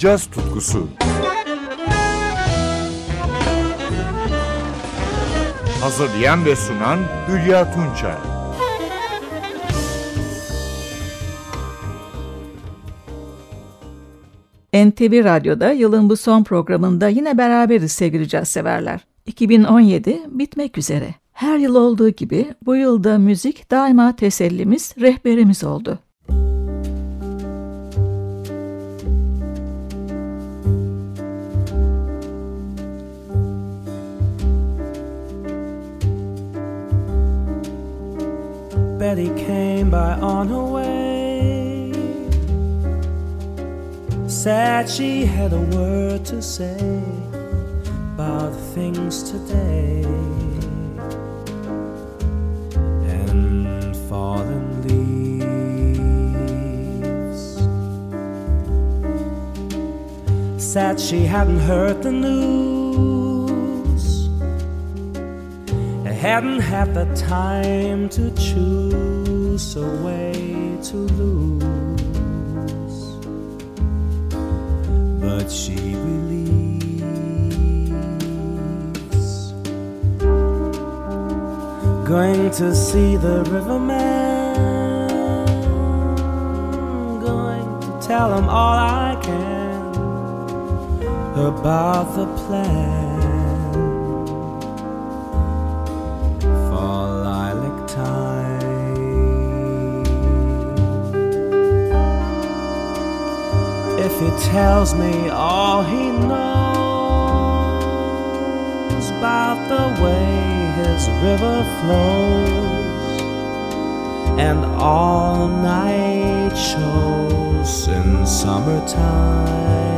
caz tutkusu. Hazırlayan ve sunan Hülya Tunçay. NTV Radyo'da yılın bu son programında yine beraberiz sevgili caz severler. 2017 bitmek üzere. Her yıl olduğu gibi bu yılda müzik daima tesellimiz, rehberimiz oldu. Betty came by on her way. Said she had a word to say about things today. And. Said she hadn't heard the news hadn't had the time to choose a way to lose. But she believes. Going to see the riverman. Going to tell him all I can about the plan. He tells me all he knows about the way his river flows and all night shows in summertime.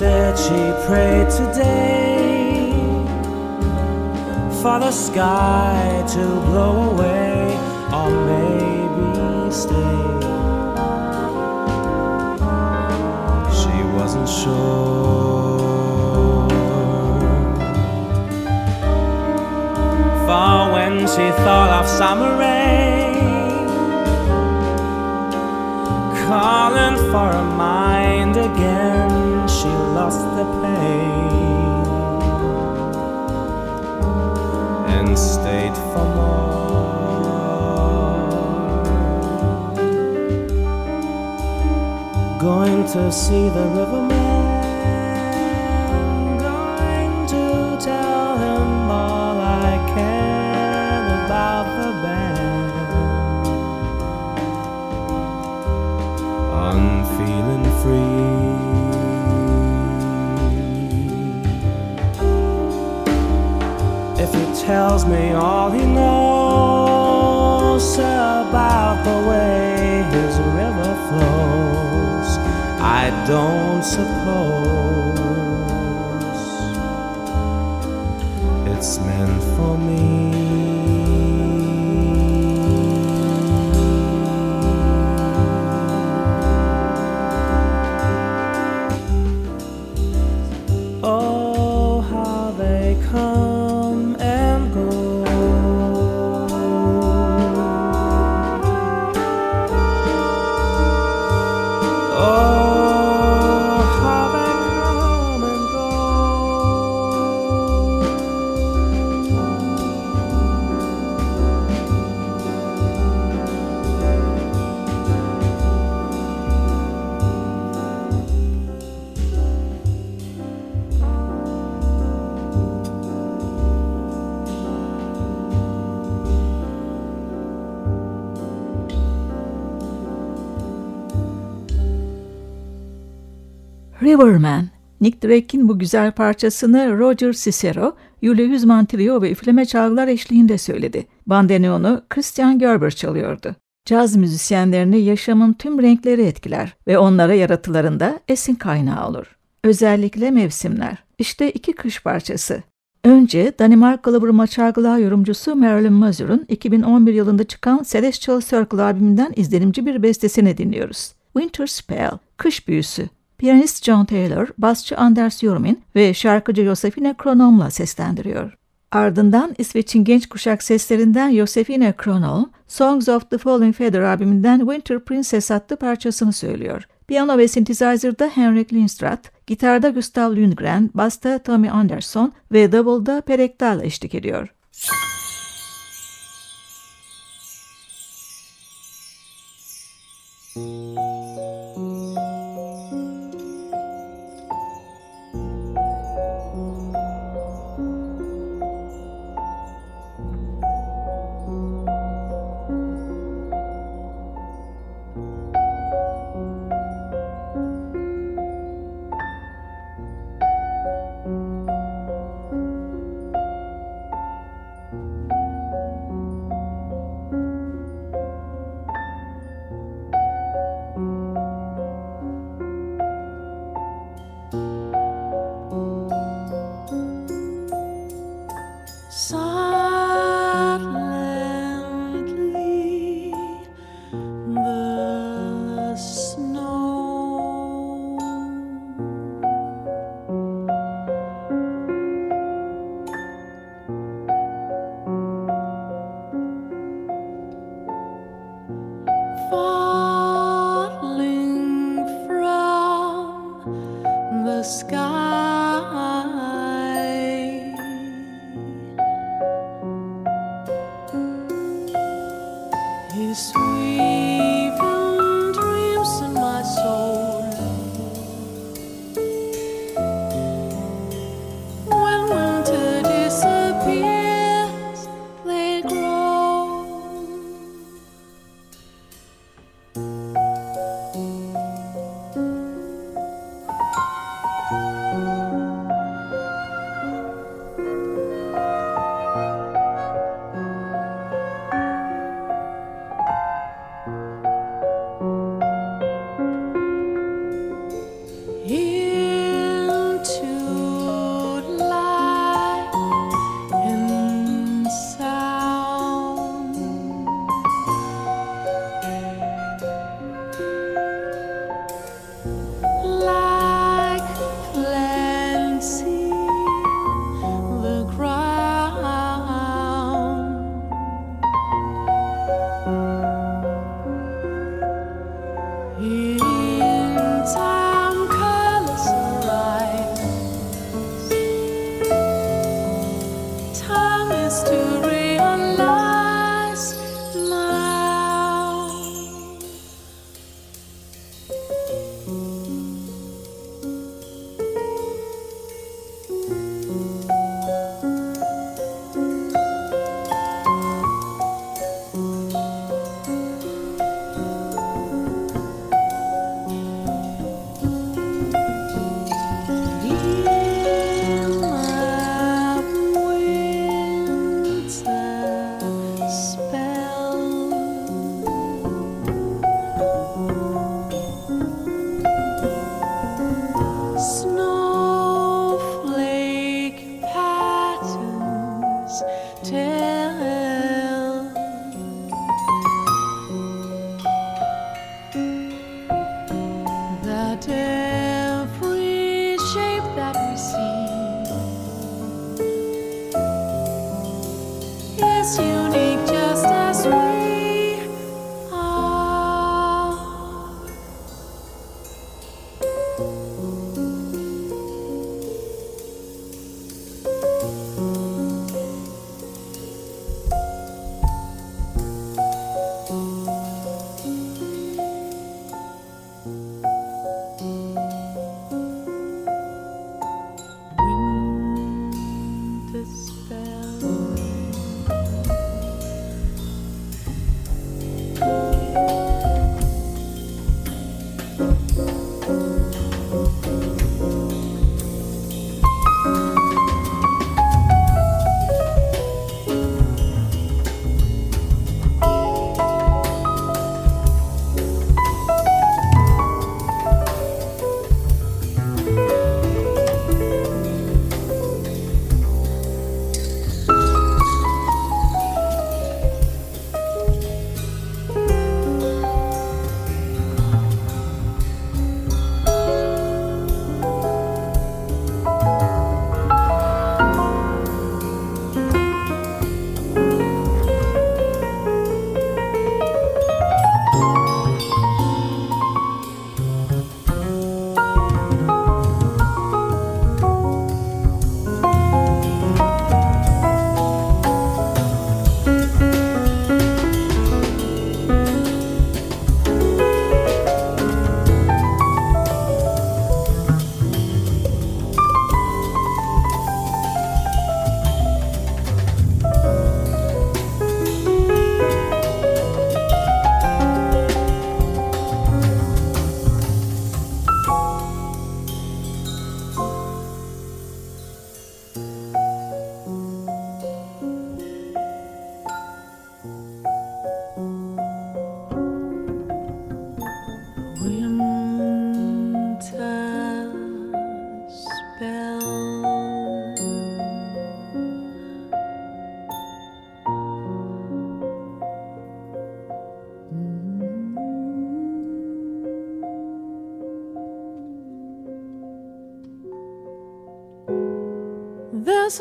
Said she prayed today for the sky to blow away or maybe stay. She wasn't sure. For when she thought of summer rain calling for a mind again lost the pain and stayed for more. Going to see the riverman, tells me all he knows about the way his river flows. I don't suppose it's meant for me. Riverman, Nick Drake'in bu güzel parçasını Roger Cicero, Julie Hüzman Trio ve üfleme çalgılar eşliğinde söyledi. Bandoneonu Christian Gerber çalıyordu. Caz müzisyenlerini yaşamın tüm renkleri etkiler ve onlara yaratılarında esin kaynağı olur. Özellikle mevsimler. İşte iki kış parçası. Önce Danimarkalı Burma çalgılar yorumcusu Marilyn Mazur'un 2011 yılında çıkan Celestial Circle albümünden izlenimci bir bestesini dinliyoruz. Winter Spell, Kış Büyüsü. Piyanist John Taylor, basçı Anders Jormin ve şarkıcı Josefine Kronom'la seslendiriyor. Ardından İsveç'in genç kuşak seslerinden Josefine Kronom, Songs of the Falling Feather albümünden Winter Princess adlı parçasını söylüyor. Piyano ve synthesizer'da Henrik Lindstrat, gitarda Gustav Lundgren, basta Tommy Anderson ve davulda Perek Dahl eşlik ediyor. Silently,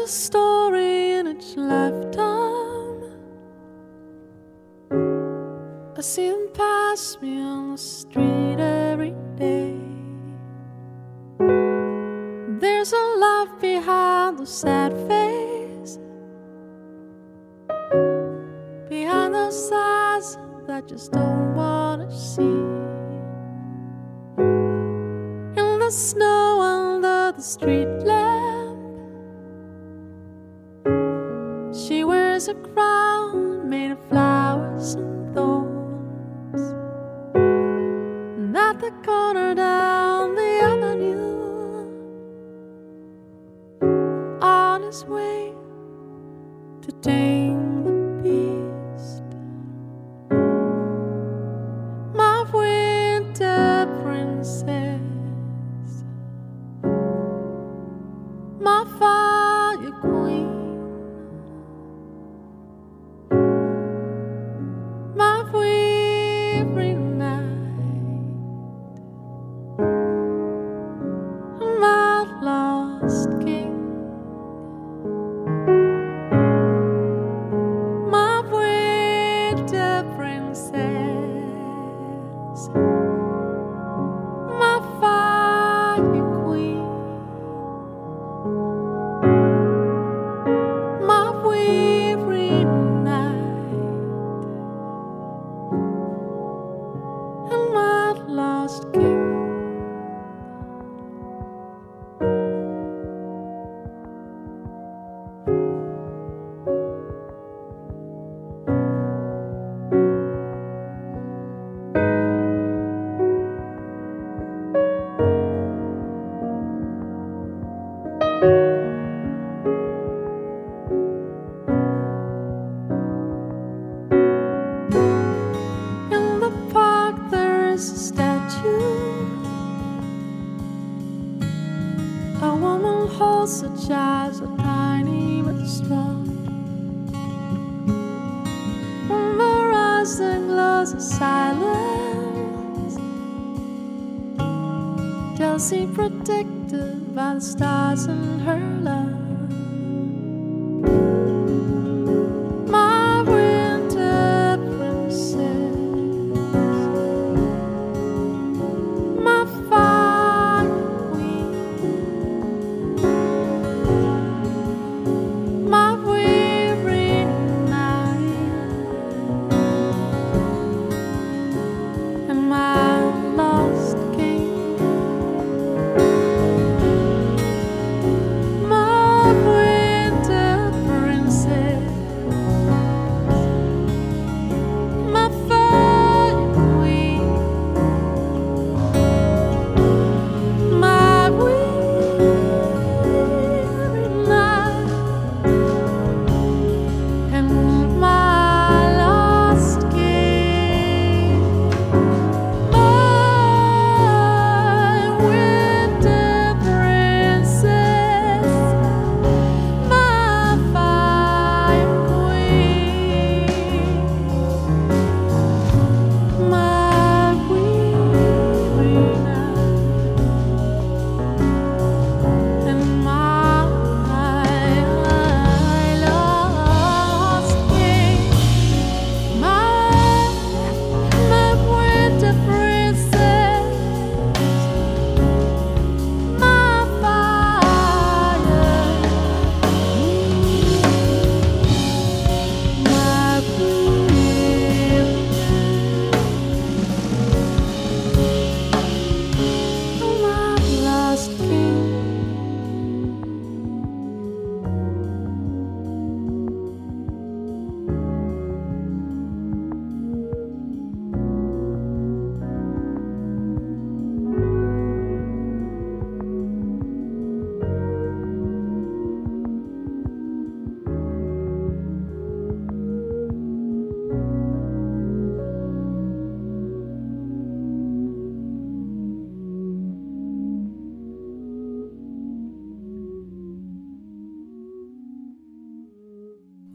story in each lifetime. I see them pass me on the street every day. There's a life behind the sad face, behind those eyes that just don't wanna see. In the snow under the streetlight.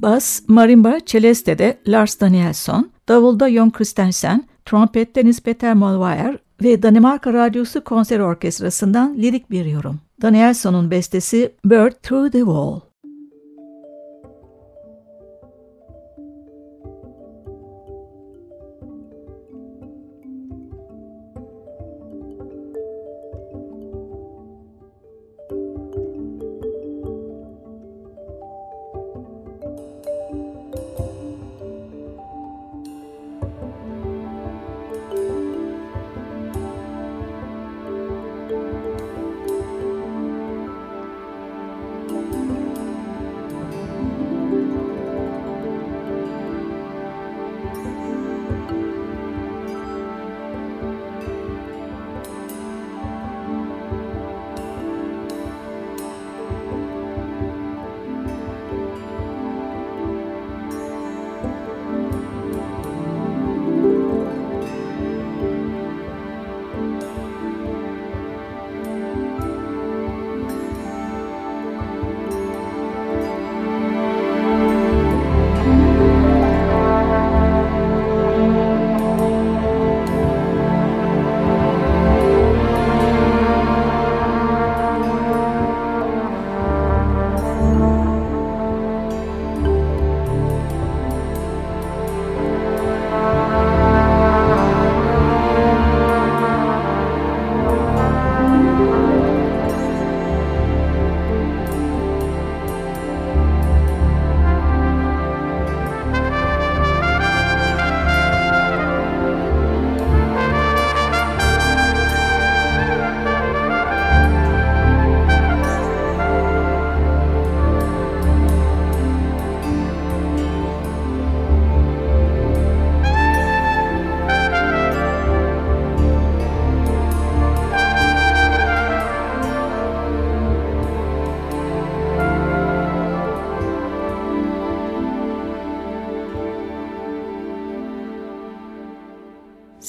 Bas, marimba, celeste'de Lars Danielson, davulda Jon Christensen, trompette Nils Peter Molvayer ve Danimarka Radyosu Konser Orkestrası'ndan lirik bir yorum. Danielson'un bestesi Bird Through the Wall.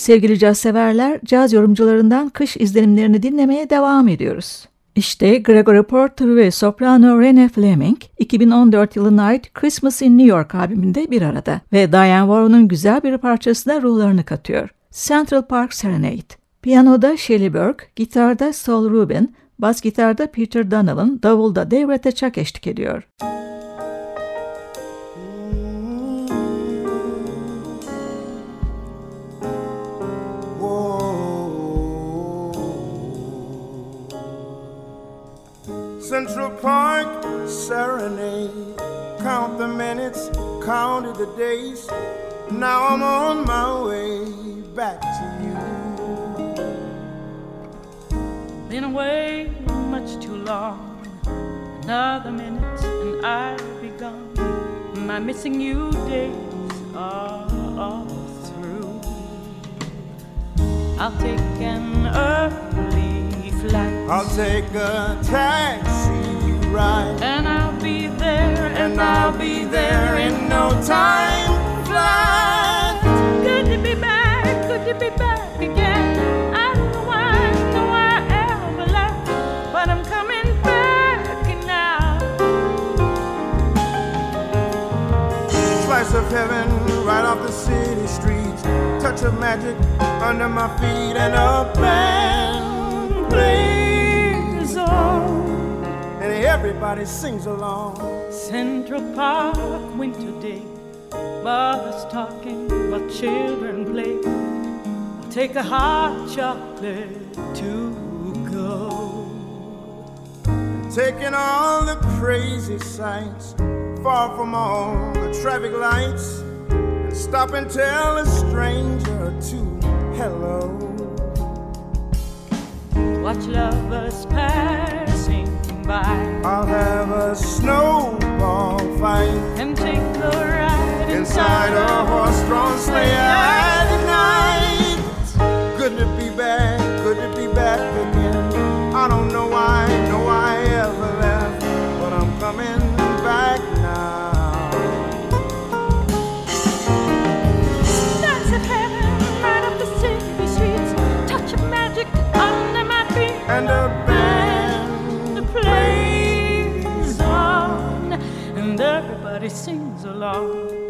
Sevgili caz severler, caz yorumcularından kış izlenimlerini dinlemeye devam ediyoruz. İşte Gregory Porter ve soprano Rene Fleming 2014 yılına ait Christmas in New York albümünde bir arada ve Diane Warren'ın güzel bir parçasına ruhlarını katıyor. Central Park Serenade. Piyanoda Shelley Burke, gitarda Saul Rubin, bas gitarda Peter Donovan, davulda David Teçak eşlik ediyor. Central Park serenade. Count the minutes, counted the days. Now I'm on my way back to you. Been away much too long. Another minute and I'll be gone. My missing you days are all through. I'll take an early flight. I'll take a taxi time flat. Good to be back, good to be back again. I don't know why, know why I ever left, but I'm coming back now. Slice of heaven right off the city streets. Touch of magic under my feet and a band plays on. And everybody sings along. Central Park, winter day. Mothers talking while children play. I'll take a hot chocolate to go. Taking all the crazy sights, far from all the traffic lights, and stop and tell a stranger to hello. Watch lovers passing by. I'll have a snowball fight and take a ride inside a horse-drawn sleigh at night. Good to be back, good to be back again. I don't know why, know why I ever left, but I'm coming back now. Stars of heaven right up the city streets, touch of magic under my feet, and a band plays on, and everybody sings along.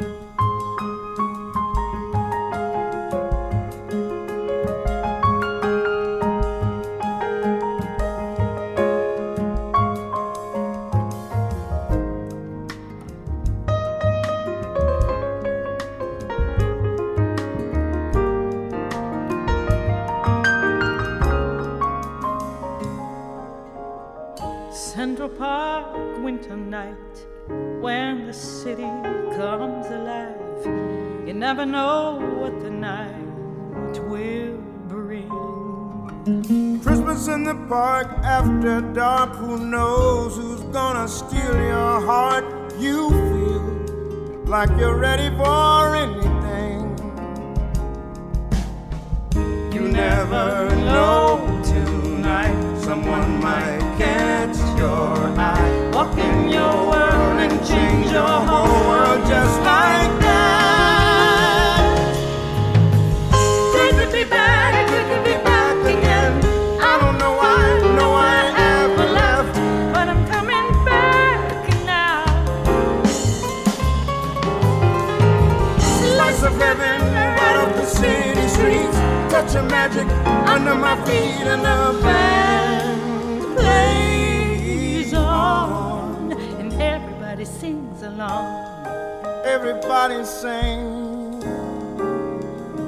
Everybody sings.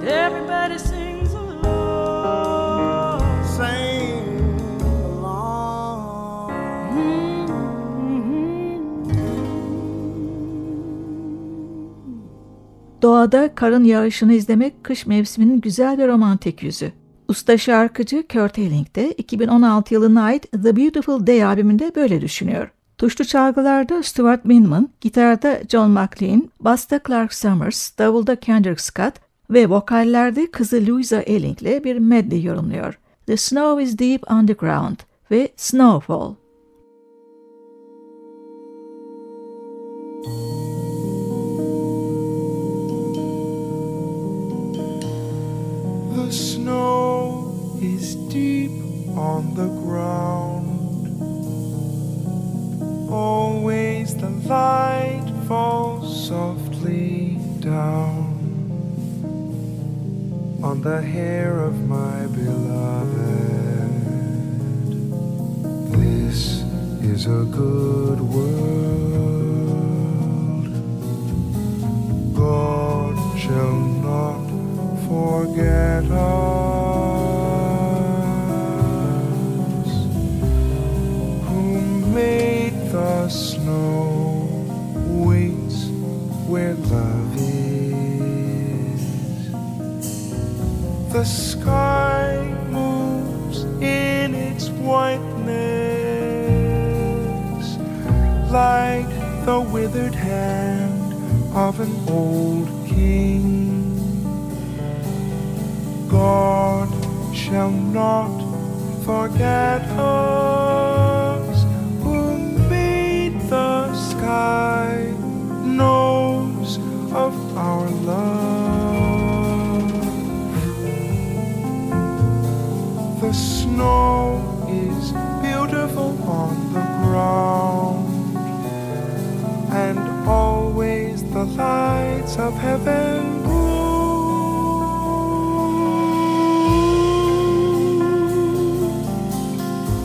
Everybody sings along. Sing along. Doğada karın yağışını izlemek kış mevsiminin güzel ve romantik yüzü. Usta şarkıcı Kurt Elling de 2016 yılına ait The Beautiful Day albümünde böyle düşünüyor. Tuşlu çalgılarda Stuart Minman, gitarda John McLean, basta Clark Summers, davulda Kendrick Scott ve vokallerde kızı Louisa Elling ile bir medley yorumluyor. The Snow is Deep Underground ve Snowfall. The snow is deep on the ground. The light falls softly down on the hair of my beloved. This is a good world. God shall not forget us. Whiteness like the withered hand of an old king. God shall not forget us who made the sky knows of our love. The snow and always the lights of heaven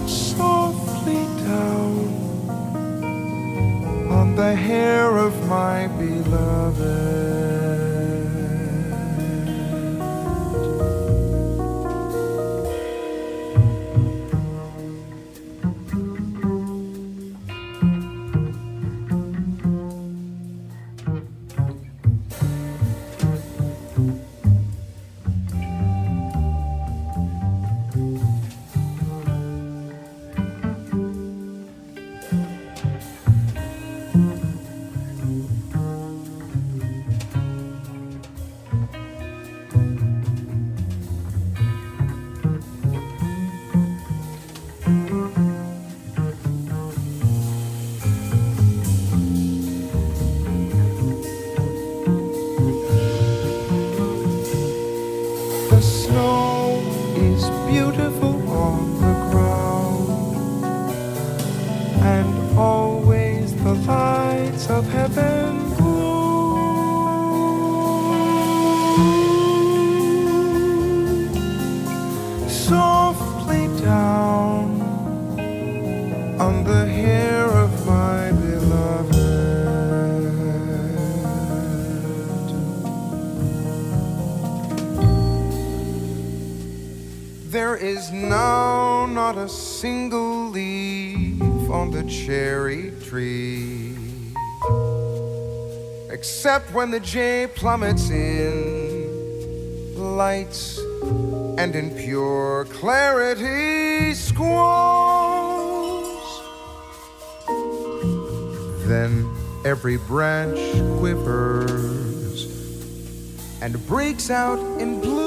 softly down on the hair of my beloved. Softly down on the hair of my beloved. There is now not a single leaf on the cherry tree, except when the jay plummets in lights and in pure clarity squalls. Then every branch quivers and breaks out in blue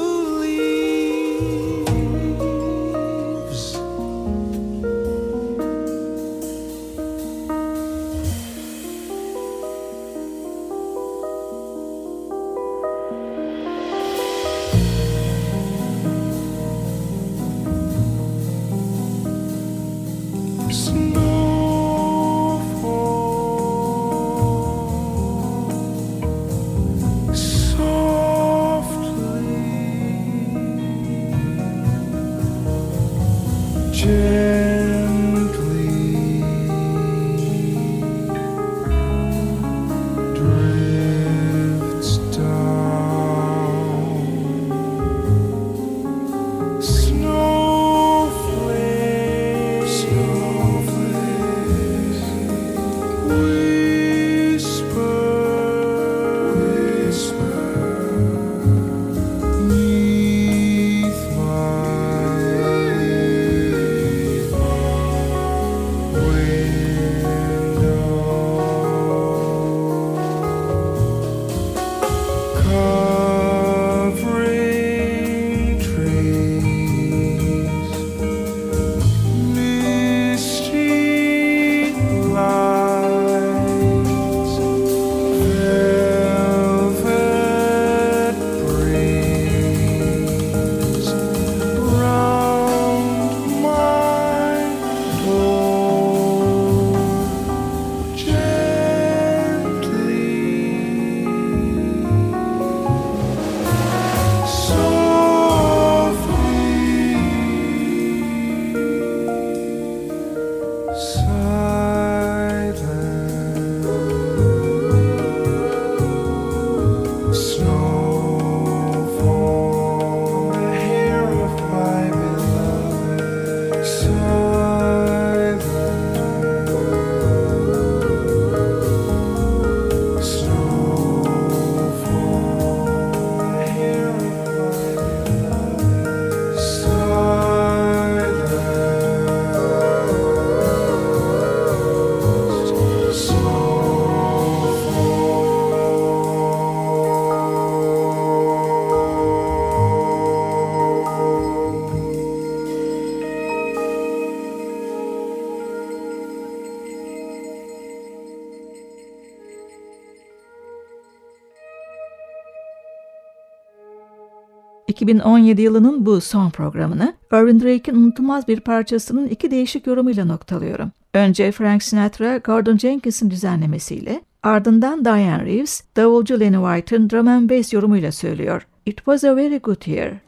2017 yılının bu son programını Irvin Drake'in unutulmaz bir parçasının iki değişik yorumuyla noktalıyorum. Önce Frank Sinatra, Gordon Jenkins'in düzenlemesiyle, ardından Diane Reeves, davulcu Lenny White'ın drum and bass yorumuyla söylüyor. It was a very good year.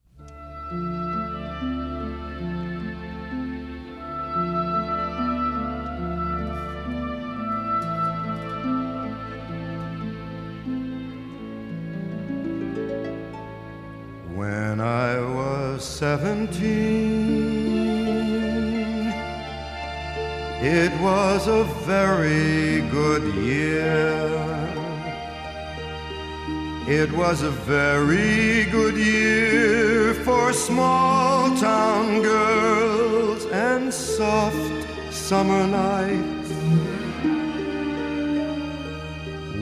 It was a very good year. It was a very good year for small town girls and soft summer nights.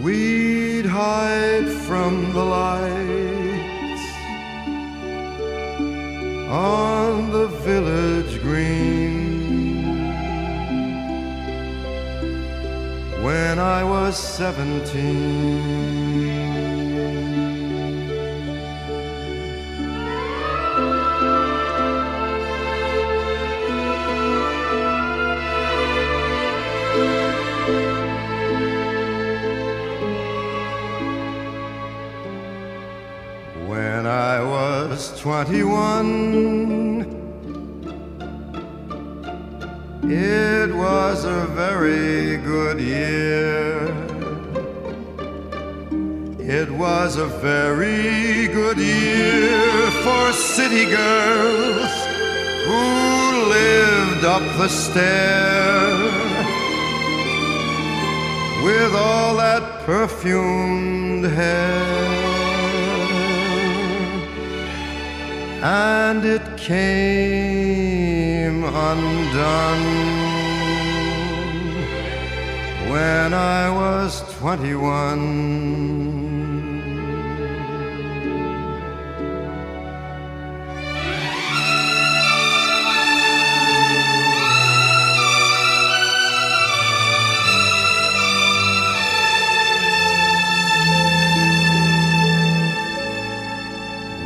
We'd hide from the lights on the village green. When I was seventeen. When I was 21, it was a very good year. It was a very good year for city girls who lived up the stair with all that perfumed hair. And it came undone when I was 21.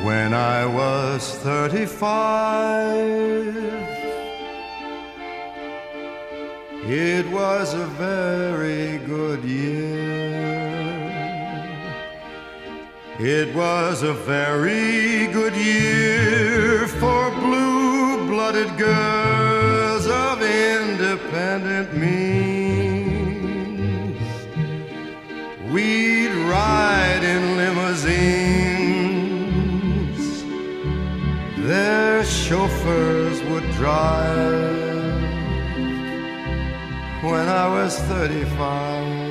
When I was 35, it was a very good year. It was a very good year for blue blooded girls of independent means. We'd ride in limousines, their chauffeurs would drive when I was 35.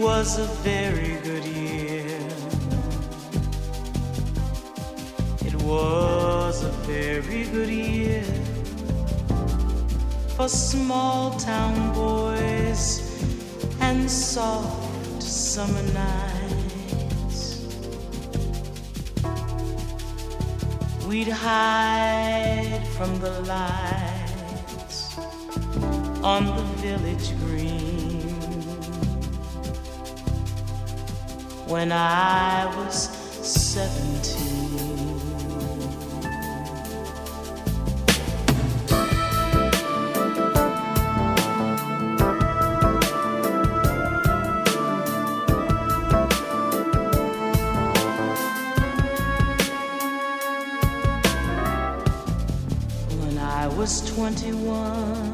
Was a very good year. It was a very good year for small town boys and soft summer nights. We'd hide from the lights on the village green when I was seventeen. When I was 21,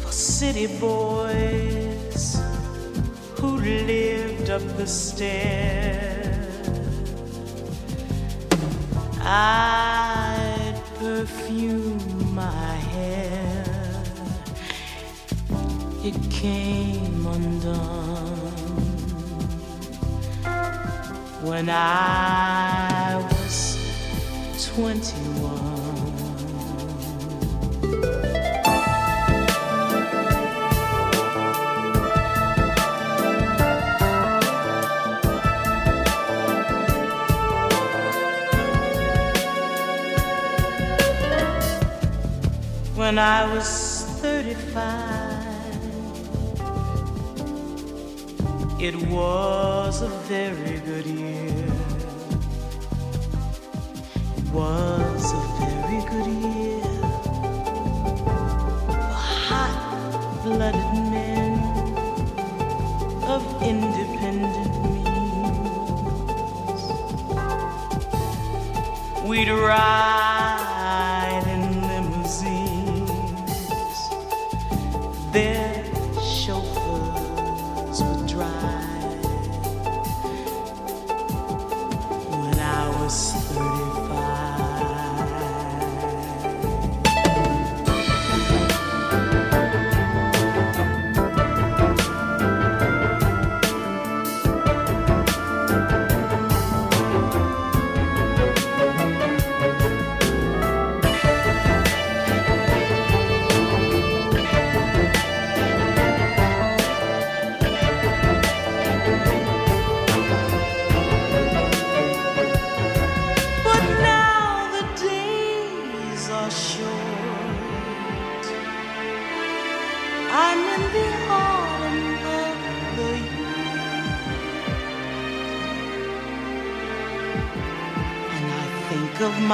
for city boys who lived up the stair. I'd perfume my hair. It came undone when I was 21. When I was 35, it was a very good year. It was a very good year hot blooded men of independent means. We'd ride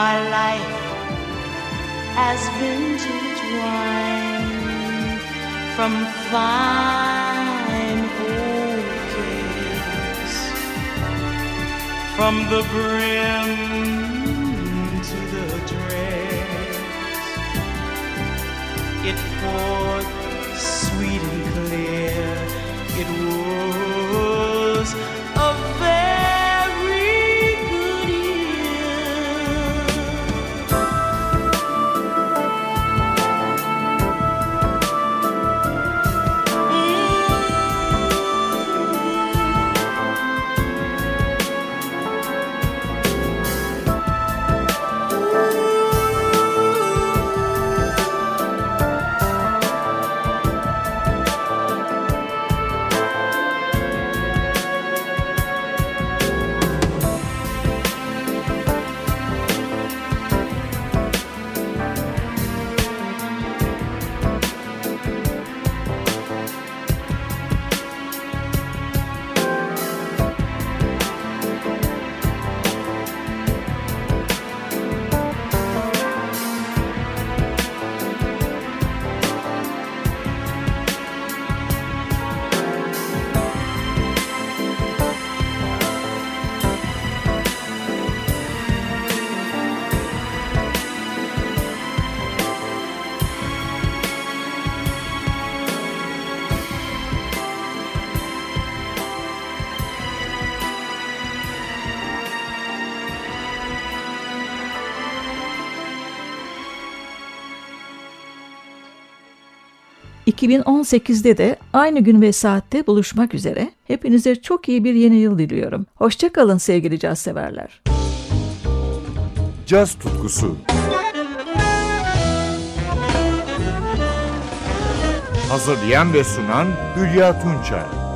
my life as vintage wine from fine old cakes from the brim to the dregs. It poured 2018'de de aynı gün ve saatte buluşmak üzere. Hepinize çok iyi bir yeni yıl diliyorum. Hoşçakalın sevgili caz severler. Caz tutkusu Hazırlayan ve sunan Hülya Tunçay